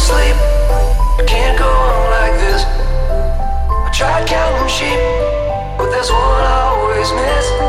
sleep. I can't go on like this. I tried counting sheep, but there's one I always miss.